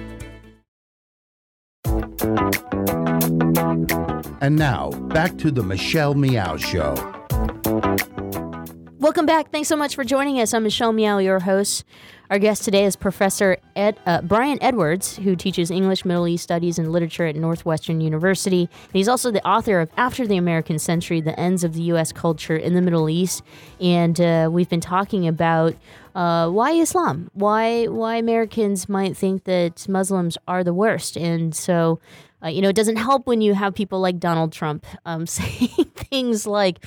And now, back to the Michelle Meow Show. Welcome back. Thanks so much for joining us. I'm Michelle Meow, your host. Our guest today is Professor Ed, uh, Brian Edwards, who teaches English, Middle East Studies, and Literature at Northwestern University. And he's also the author of After the American Century The Ends of the U.S. Culture in the Middle East. And uh, we've been talking about uh, why Islam, why, why Americans might think that Muslims are the worst. And so, uh, you know, it doesn't help when you have people like Donald Trump um, saying things like,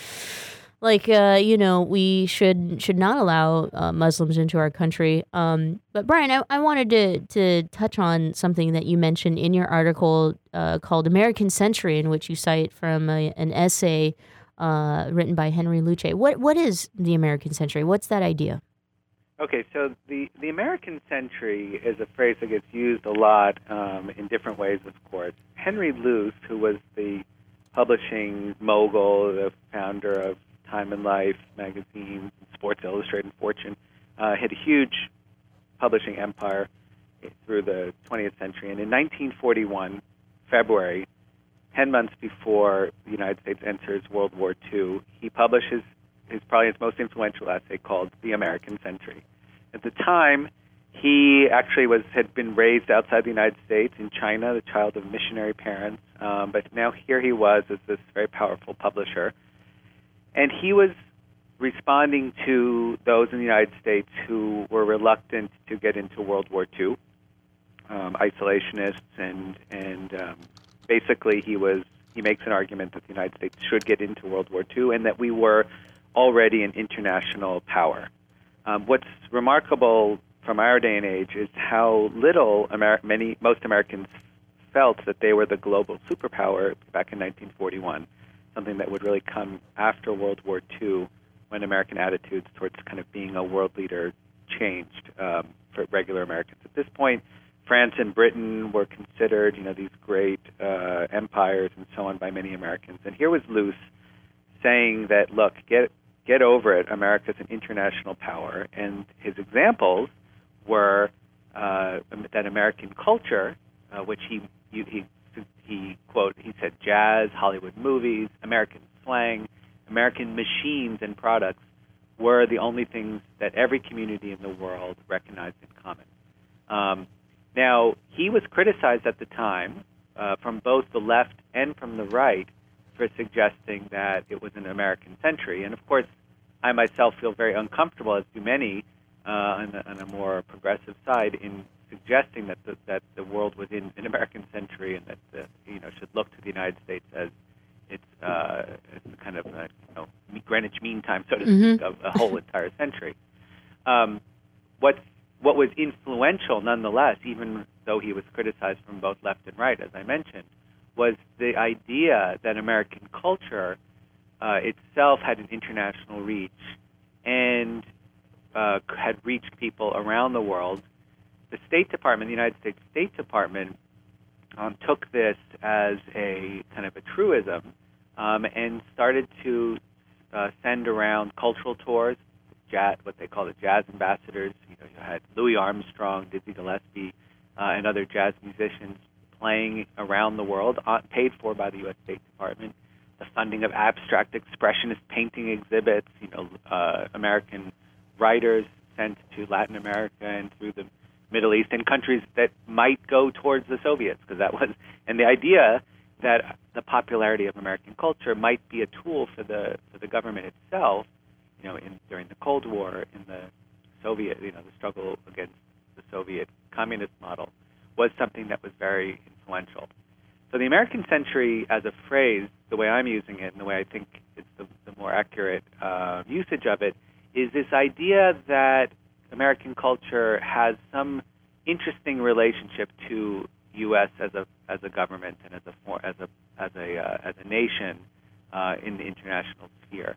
like uh, you know we should should not allow uh, Muslims into our country. Um, but Brian, I, I wanted to to touch on something that you mentioned in your article uh, called "American Century," in which you cite from a, an essay uh, written by Henry Luce. What what is the American century? What's that idea? Okay, so the, the American century is a phrase that gets used a lot um, in different ways, of course. Henry Luce, who was the publishing mogul, the founder of Time and Life magazine, Sports Illustrated, Fortune, uh, had a huge publishing empire through the 20th century. And in 1941, February, 10 months before the United States enters World War II, he publishes his probably his most influential essay called The American Century. At the time, he actually was had been raised outside the United States in China, the child of missionary parents. Um, but now here he was as this very powerful publisher, and he was responding to those in the United States who were reluctant to get into World War II, um, isolationists, and and um, basically he was he makes an argument that the United States should get into World War II and that we were already an international power. Um, what's remarkable from our day and age is how little Amer- many most Americans felt that they were the global superpower back in 1941, something that would really come after World War II, when American attitudes towards kind of being a world leader changed um, for regular Americans. At this point, France and Britain were considered, you know, these great uh, empires and so on by many Americans. And here was Luce saying that, look, get get over it. America's an international power, and his examples were uh, that American culture, uh, which he he he quote he said jazz, Hollywood movies, American slang, American machines and products were the only things that every community in the world recognized in common. Um, now he was criticized at the time uh, from both the left and from the right for suggesting that it was an American century. And of course, I myself feel very uncomfortable, as do many uh, on, on a more progressive side, in suggesting that the, that the world was in an American century and that the, you know should look to the United States as its, uh, it's kind of a, you know Greenwich Mean Time, so to Mhm. speak, of a whole entire century. Um, what's what was influential, nonetheless, even though he was criticized from both left and right, as I mentioned, was the idea that American culture uh, itself had an international reach and uh, had reached people around the world. The State Department, the United States State Department, um, took this as a kind of a truism um, and started to uh, send around cultural tours, jazz, what they call the jazz ambassadors. You know, you had Louis Armstrong, Dizzy Gillespie, uh, and other jazz musicians playing around the world, uh, paid for by the U.S. State Department. The funding of abstract expressionist painting exhibits, you know, uh, American writers sent to Latin America and through the Middle East and countries that might go towards the Soviets, because that was, and the idea that the popularity of American culture might be a tool for the for the government itself, you know, in during the Cold War, in the Soviet, you know, the struggle against the Soviet communist model, was something that was very influential. So the American century, as a phrase, the way I'm using it, and the way I think it's the, the more accurate uh, usage of it, is this idea that American culture has some interesting relationship to U.S. as a as a government and as a as a as a uh, as a nation uh, in the international sphere.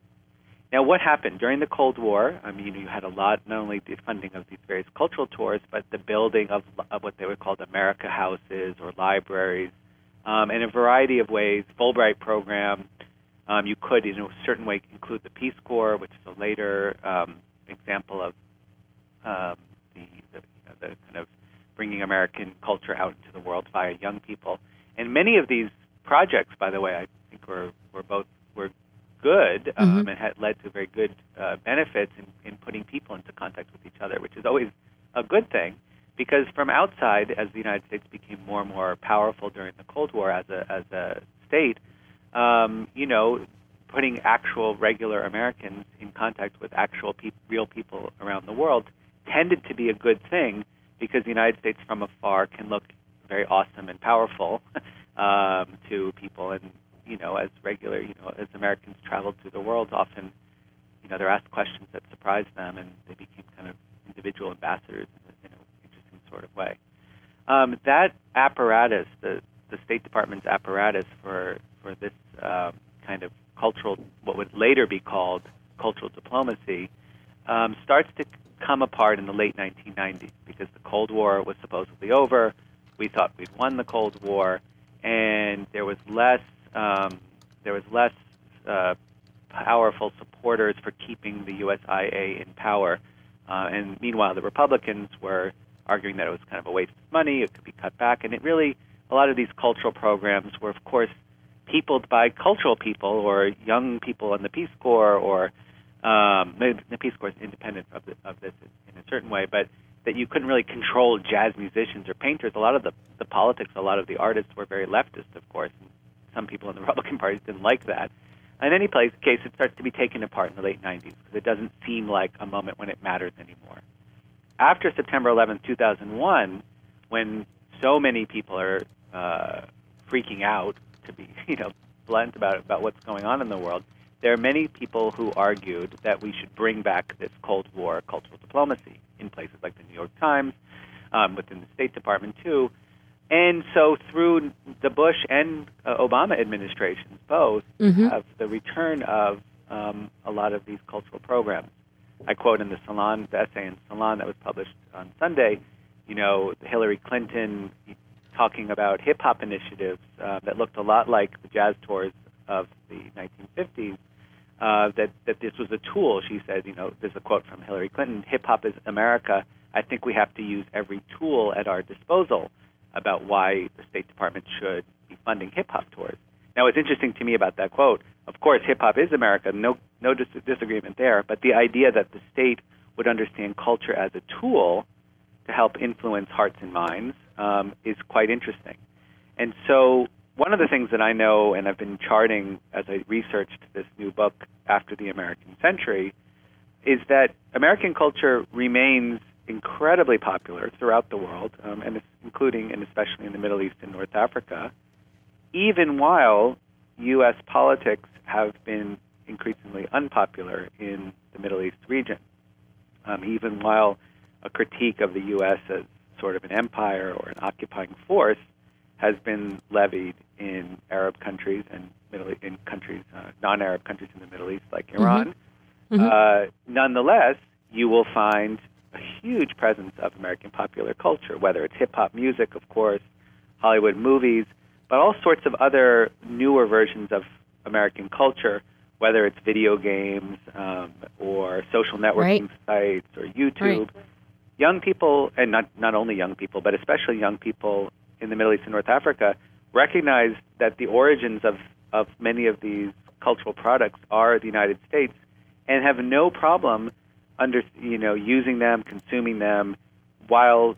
Now, what happened during the Cold War? I mean, you had a lot, not only the funding of these various cultural tours, but the building of, of what they were called America houses or libraries, um, in a variety of ways. Fulbright program. Um, you could, in a certain way, include the Peace Corps, which is a later um, example of um, the, the, you know, the kind of bringing American culture out into the world via young people. And many of these projects, by the way, I think were were both were good um, Mhm. and had led to very good uh, benefits in, in putting people into contact with each other, which is always a good thing. Because from outside, as the United States became more and more powerful during the Cold War as a as a state, um, you know, putting actual regular Americans in contact with actual peop real people around the world tended to be a good thing because the United States from afar can look very awesome and powerful um, to people, and you know, as regular, you know, as Americans traveled through the world, often, you know, they're asked questions that surprised them, and they became kind of individual ambassadors in in an interesting sort of way. Um, that apparatus, the the State Department's apparatus for for this um, kind of cultural, what would later be called cultural diplomacy, um, starts to come apart in the late 1990s because the Cold War was supposedly over. We thought we'd won the Cold War, and there was less um, there was less uh, powerful supporters for keeping the USIA in power. Uh, and meanwhile, the Republicans were arguing that it was kind of a waste of money, it could be cut back, and it really a lot of these cultural programs were, of course, peopled by cultural people or young people in the Peace Corps or um, the Peace Corps is independent of, the, of this in a certain way, but that you couldn't really control jazz musicians or painters. A lot of the, the politics, a lot of the artists were very leftist, of course. And some people in the Republican Party didn't like that. In any place, case, it starts to be taken apart in the late 90s because it doesn't seem like a moment when it matters anymore. After September 11, 2001, when so many people are uh, freaking out, to be you know blunt about about what's going on in the world, there are many people who argued that we should bring back this Cold War cultural diplomacy in places like the New York Times, um, within the State Department too. And so, through the Bush and uh, Obama administrations, both Mhm. have the return of um, a lot of these cultural programs. I quote in the Salon, the essay in Salon that was published on Sunday, you know, Hillary Clinton talking about hip hop initiatives uh, that looked a lot like the jazz tours of the 1950s. Uh, that that this was a tool. She said, you know, there's a quote from Hillary Clinton: "Hip hop is America. I think we have to use every tool at our disposal about why the State Department should be funding hip hop tours." Now, what's interesting to me about that quote, of course, hip hop is America. No, no dis- disagreement there. But the idea that the state would understand culture as a tool to help influence hearts and minds um, is quite interesting. And so, one of the things that I know, and I've been charting as I researched this new book after the American Century, is that American culture remains incredibly popular throughout the world, um, and including and especially in the Middle East and North Africa, even while U.S. politics have been increasingly unpopular in the Middle East region. Um, even while a critique of the U.S. as sort of an empire or an occupying force has been levied in Arab countries and Middle in countries, uh, non-Arab countries in the Middle East like Iran. Mhm. Uh, nonetheless, you will find a huge presence of American popular culture, whether it's hip hop music, of course, Hollywood movies, but all sorts of other newer versions of American culture, whether it's video games um, or social networking sites or YouTube. Young people, and not, not only young people, but especially young people in the Middle East and North Africa, recognize that the origins of, of many of these cultural products are the United States and have no problem under you know using them, consuming them, while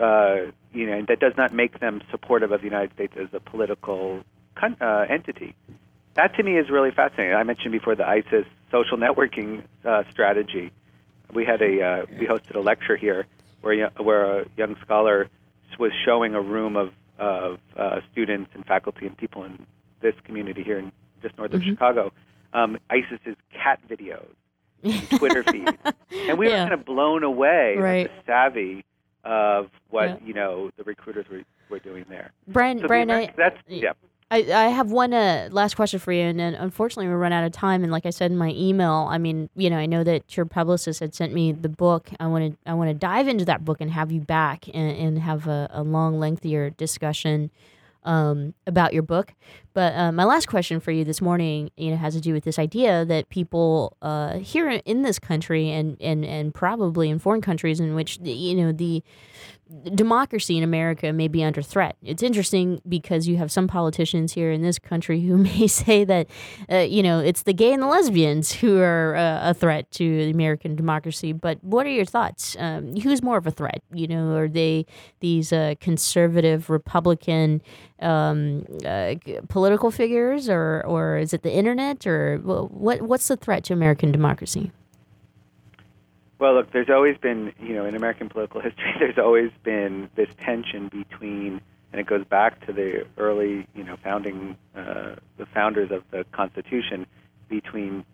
uh, you know that does not make them supportive of the United States as a political con- uh, entity. That to me is really fascinating. I mentioned before the ISIS social networking uh, strategy. We had a uh, we hosted a lecture here where where a young scholar was showing a room of of uh, students and faculty and people in this community here in just north of Mhm. Chicago. Um, ISIS's cat videos, and Twitter feed, and we were kind of blown away Right. the savvy of what Yeah. you know the recruiters were, were doing there. Brian, So the Brian, I, that's yeah. I, I have one uh, last question for you, and, and unfortunately we run out of time. And like I said in my email, I mean, you know, I know that your publicist had sent me the book. I want to I want to dive into that book and have you back and, and have a, a long, lengthier discussion um, about your book. But uh, my last question for you this morning, you know, has to do with this idea that people uh, here in this country and, and, and probably in foreign countries in which you know the democracy in America may be under threat. It's interesting because you have some politicians here in this country who may say that, uh, you know, it's the gay and the lesbians who are uh, a threat to American democracy. But what are your thoughts? Um, who's more of a threat? You know, are they these uh, conservative Republican um, uh, political figures, or or is it the internet, or what? What's the threat to American democracy? Well, look, there's always been, you know, in American political history, there's always been this tension between, and it goes back to the early, you know, founding, uh, the founders of the Constitution, between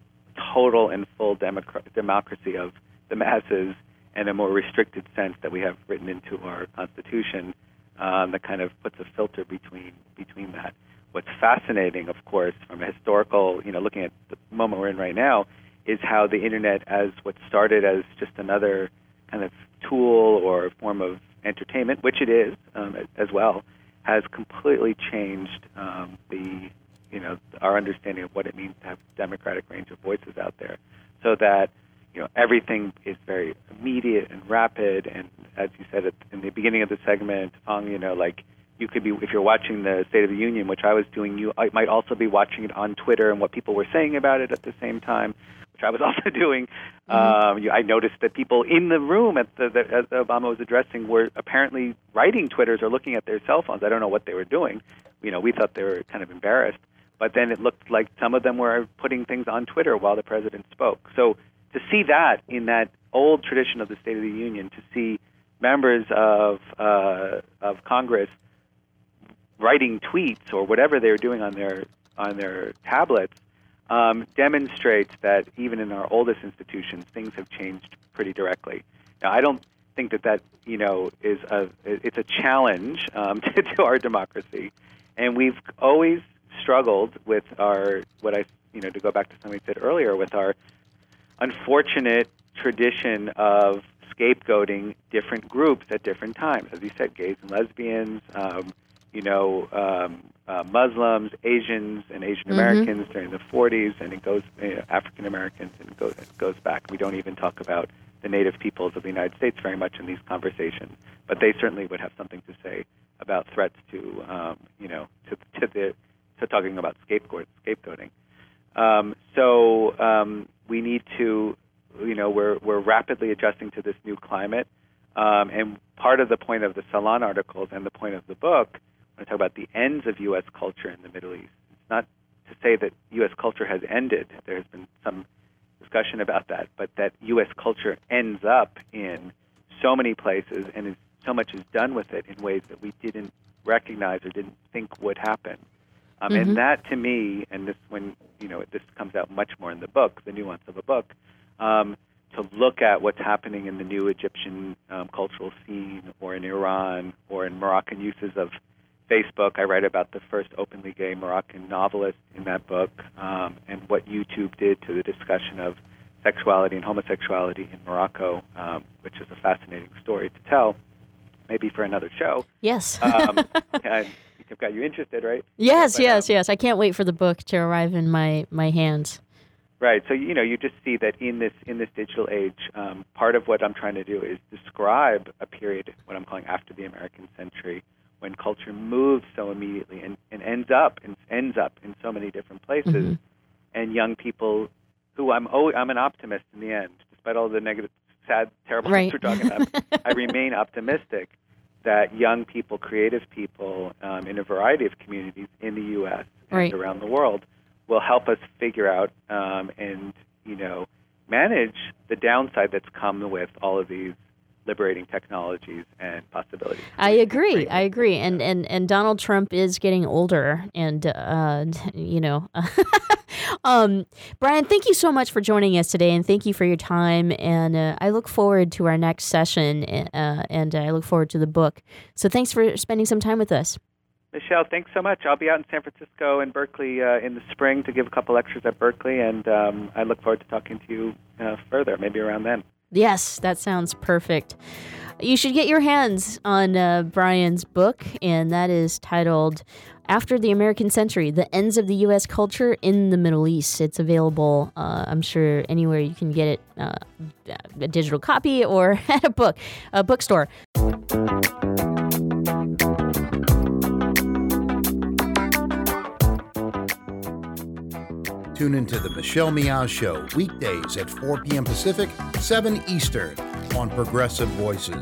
total and full democra- democracy of the masses and a more restricted sense that we have written into our Constitution um, that kind of puts a filter between between that. What's fascinating, of course, from a historical, you know, looking at the moment we're in right now, is how the internet, as what started as just another kind of tool or form of entertainment, which it is um, as well, has completely changed um, the you know our understanding of what it means to have a democratic range of voices out there, so that you know everything is very immediate and rapid, and as you said at, in the beginning of the segment, um, you know like you could be if you're watching the State of the Union, which I was doing, you might also be watching it on Twitter and what people were saying about it at the same time, which I was also doing. Mm-hmm. Um, you, I noticed that people in the room at the that as Obama was addressing were apparently writing twitters or looking at their cell phones. I don't know what they were doing. You know, we thought they were kind of embarrassed, but then it looked like some of them were putting things on Twitter while the president spoke. So to see that in that old tradition of the State of the Union, to see members of uh, of Congress writing tweets or whatever they were doing on their on their tablets um, demonstrates that even in our oldest institutions, things have changed pretty directly. Now, I don't think that that you know is a it's a challenge um, to, to our democracy, and we've always struggled with our what I you know to go back to something we said earlier with our unfortunate tradition of scapegoating different groups at different times. As you said, gays and lesbians, um, you know, um, uh, Muslims, Asians, and Asian Americans mm-hmm. during the 40s, and it goes you know, African Americans, and it goes it goes back. We don't even talk about the native peoples of the United States very much in these conversations, but they certainly would have something to say about threats to, um, you know, to, to the to talking about scapegoat, scapegoating. Um, so um, we need to, you know, we're we're rapidly adjusting to this new climate, um, and part of the point of the Salon articles and the point of the book I talk about the ends of U.S. culture in the Middle East. It's not to say that U.S. culture has ended. There has been some discussion about that, but that U.S. culture ends up in so many places and is, so much is done with it in ways that we didn't recognize or didn't think would happen. Um, mm-hmm. And that, to me, and this when you know this comes out much more in the book, the nuance of a book, um, to look at what's happening in the new Egyptian um, cultural scene, or in Iran, or in Moroccan uses of Facebook, I write about the first openly gay Moroccan novelist in that book um, and what YouTube did to the discussion of sexuality and homosexuality in Morocco, um, which is a fascinating story to tell, maybe for another show. Yes. um, I've got you interested, right? Yes, but, yes, um, yes. I can't wait for the book to arrive in my, my hands. Right. So you know, you just see that in this in this digital age, um, part of what I'm trying to do is describe a period, what I'm calling after the American century, when culture moves so immediately and, and ends up and ends up in so many different places, Mm-hmm. and young people who I'm always, I'm an optimist in the end, despite all the negative, sad, terrible Right. things we're talking about. I remain optimistic that young people, creative people um, in a variety of communities in the U.S. and Right. around the world will help us figure out um, and you know manage the downside that's come with all of these liberating technologies and possibilities. I agree. I agree. And and and Donald Trump is getting older, and uh, you know, um, Brian, thank you so much for joining us today, and thank you for your time. And uh, I look forward to our next session, uh, and I look forward to the book. So thanks for spending some time with us. Michelle, thanks so much. I'll be out in San Francisco and Berkeley uh, in the spring to give a couple lectures at Berkeley, and um, I look forward to talking to you uh, further, maybe around then. Yes, that sounds perfect. You should get your hands on uh, Brian's book, and that is titled After the American Century The Ends of the U.S. Culture in the Middle East. It's available, uh, I'm sure, anywhere you can get it uh, a digital copy or at a book, a bookstore. Tune into the Michelle Meow Show weekdays at 4 p.m. Pacific, 7 Eastern on Progressive Voices.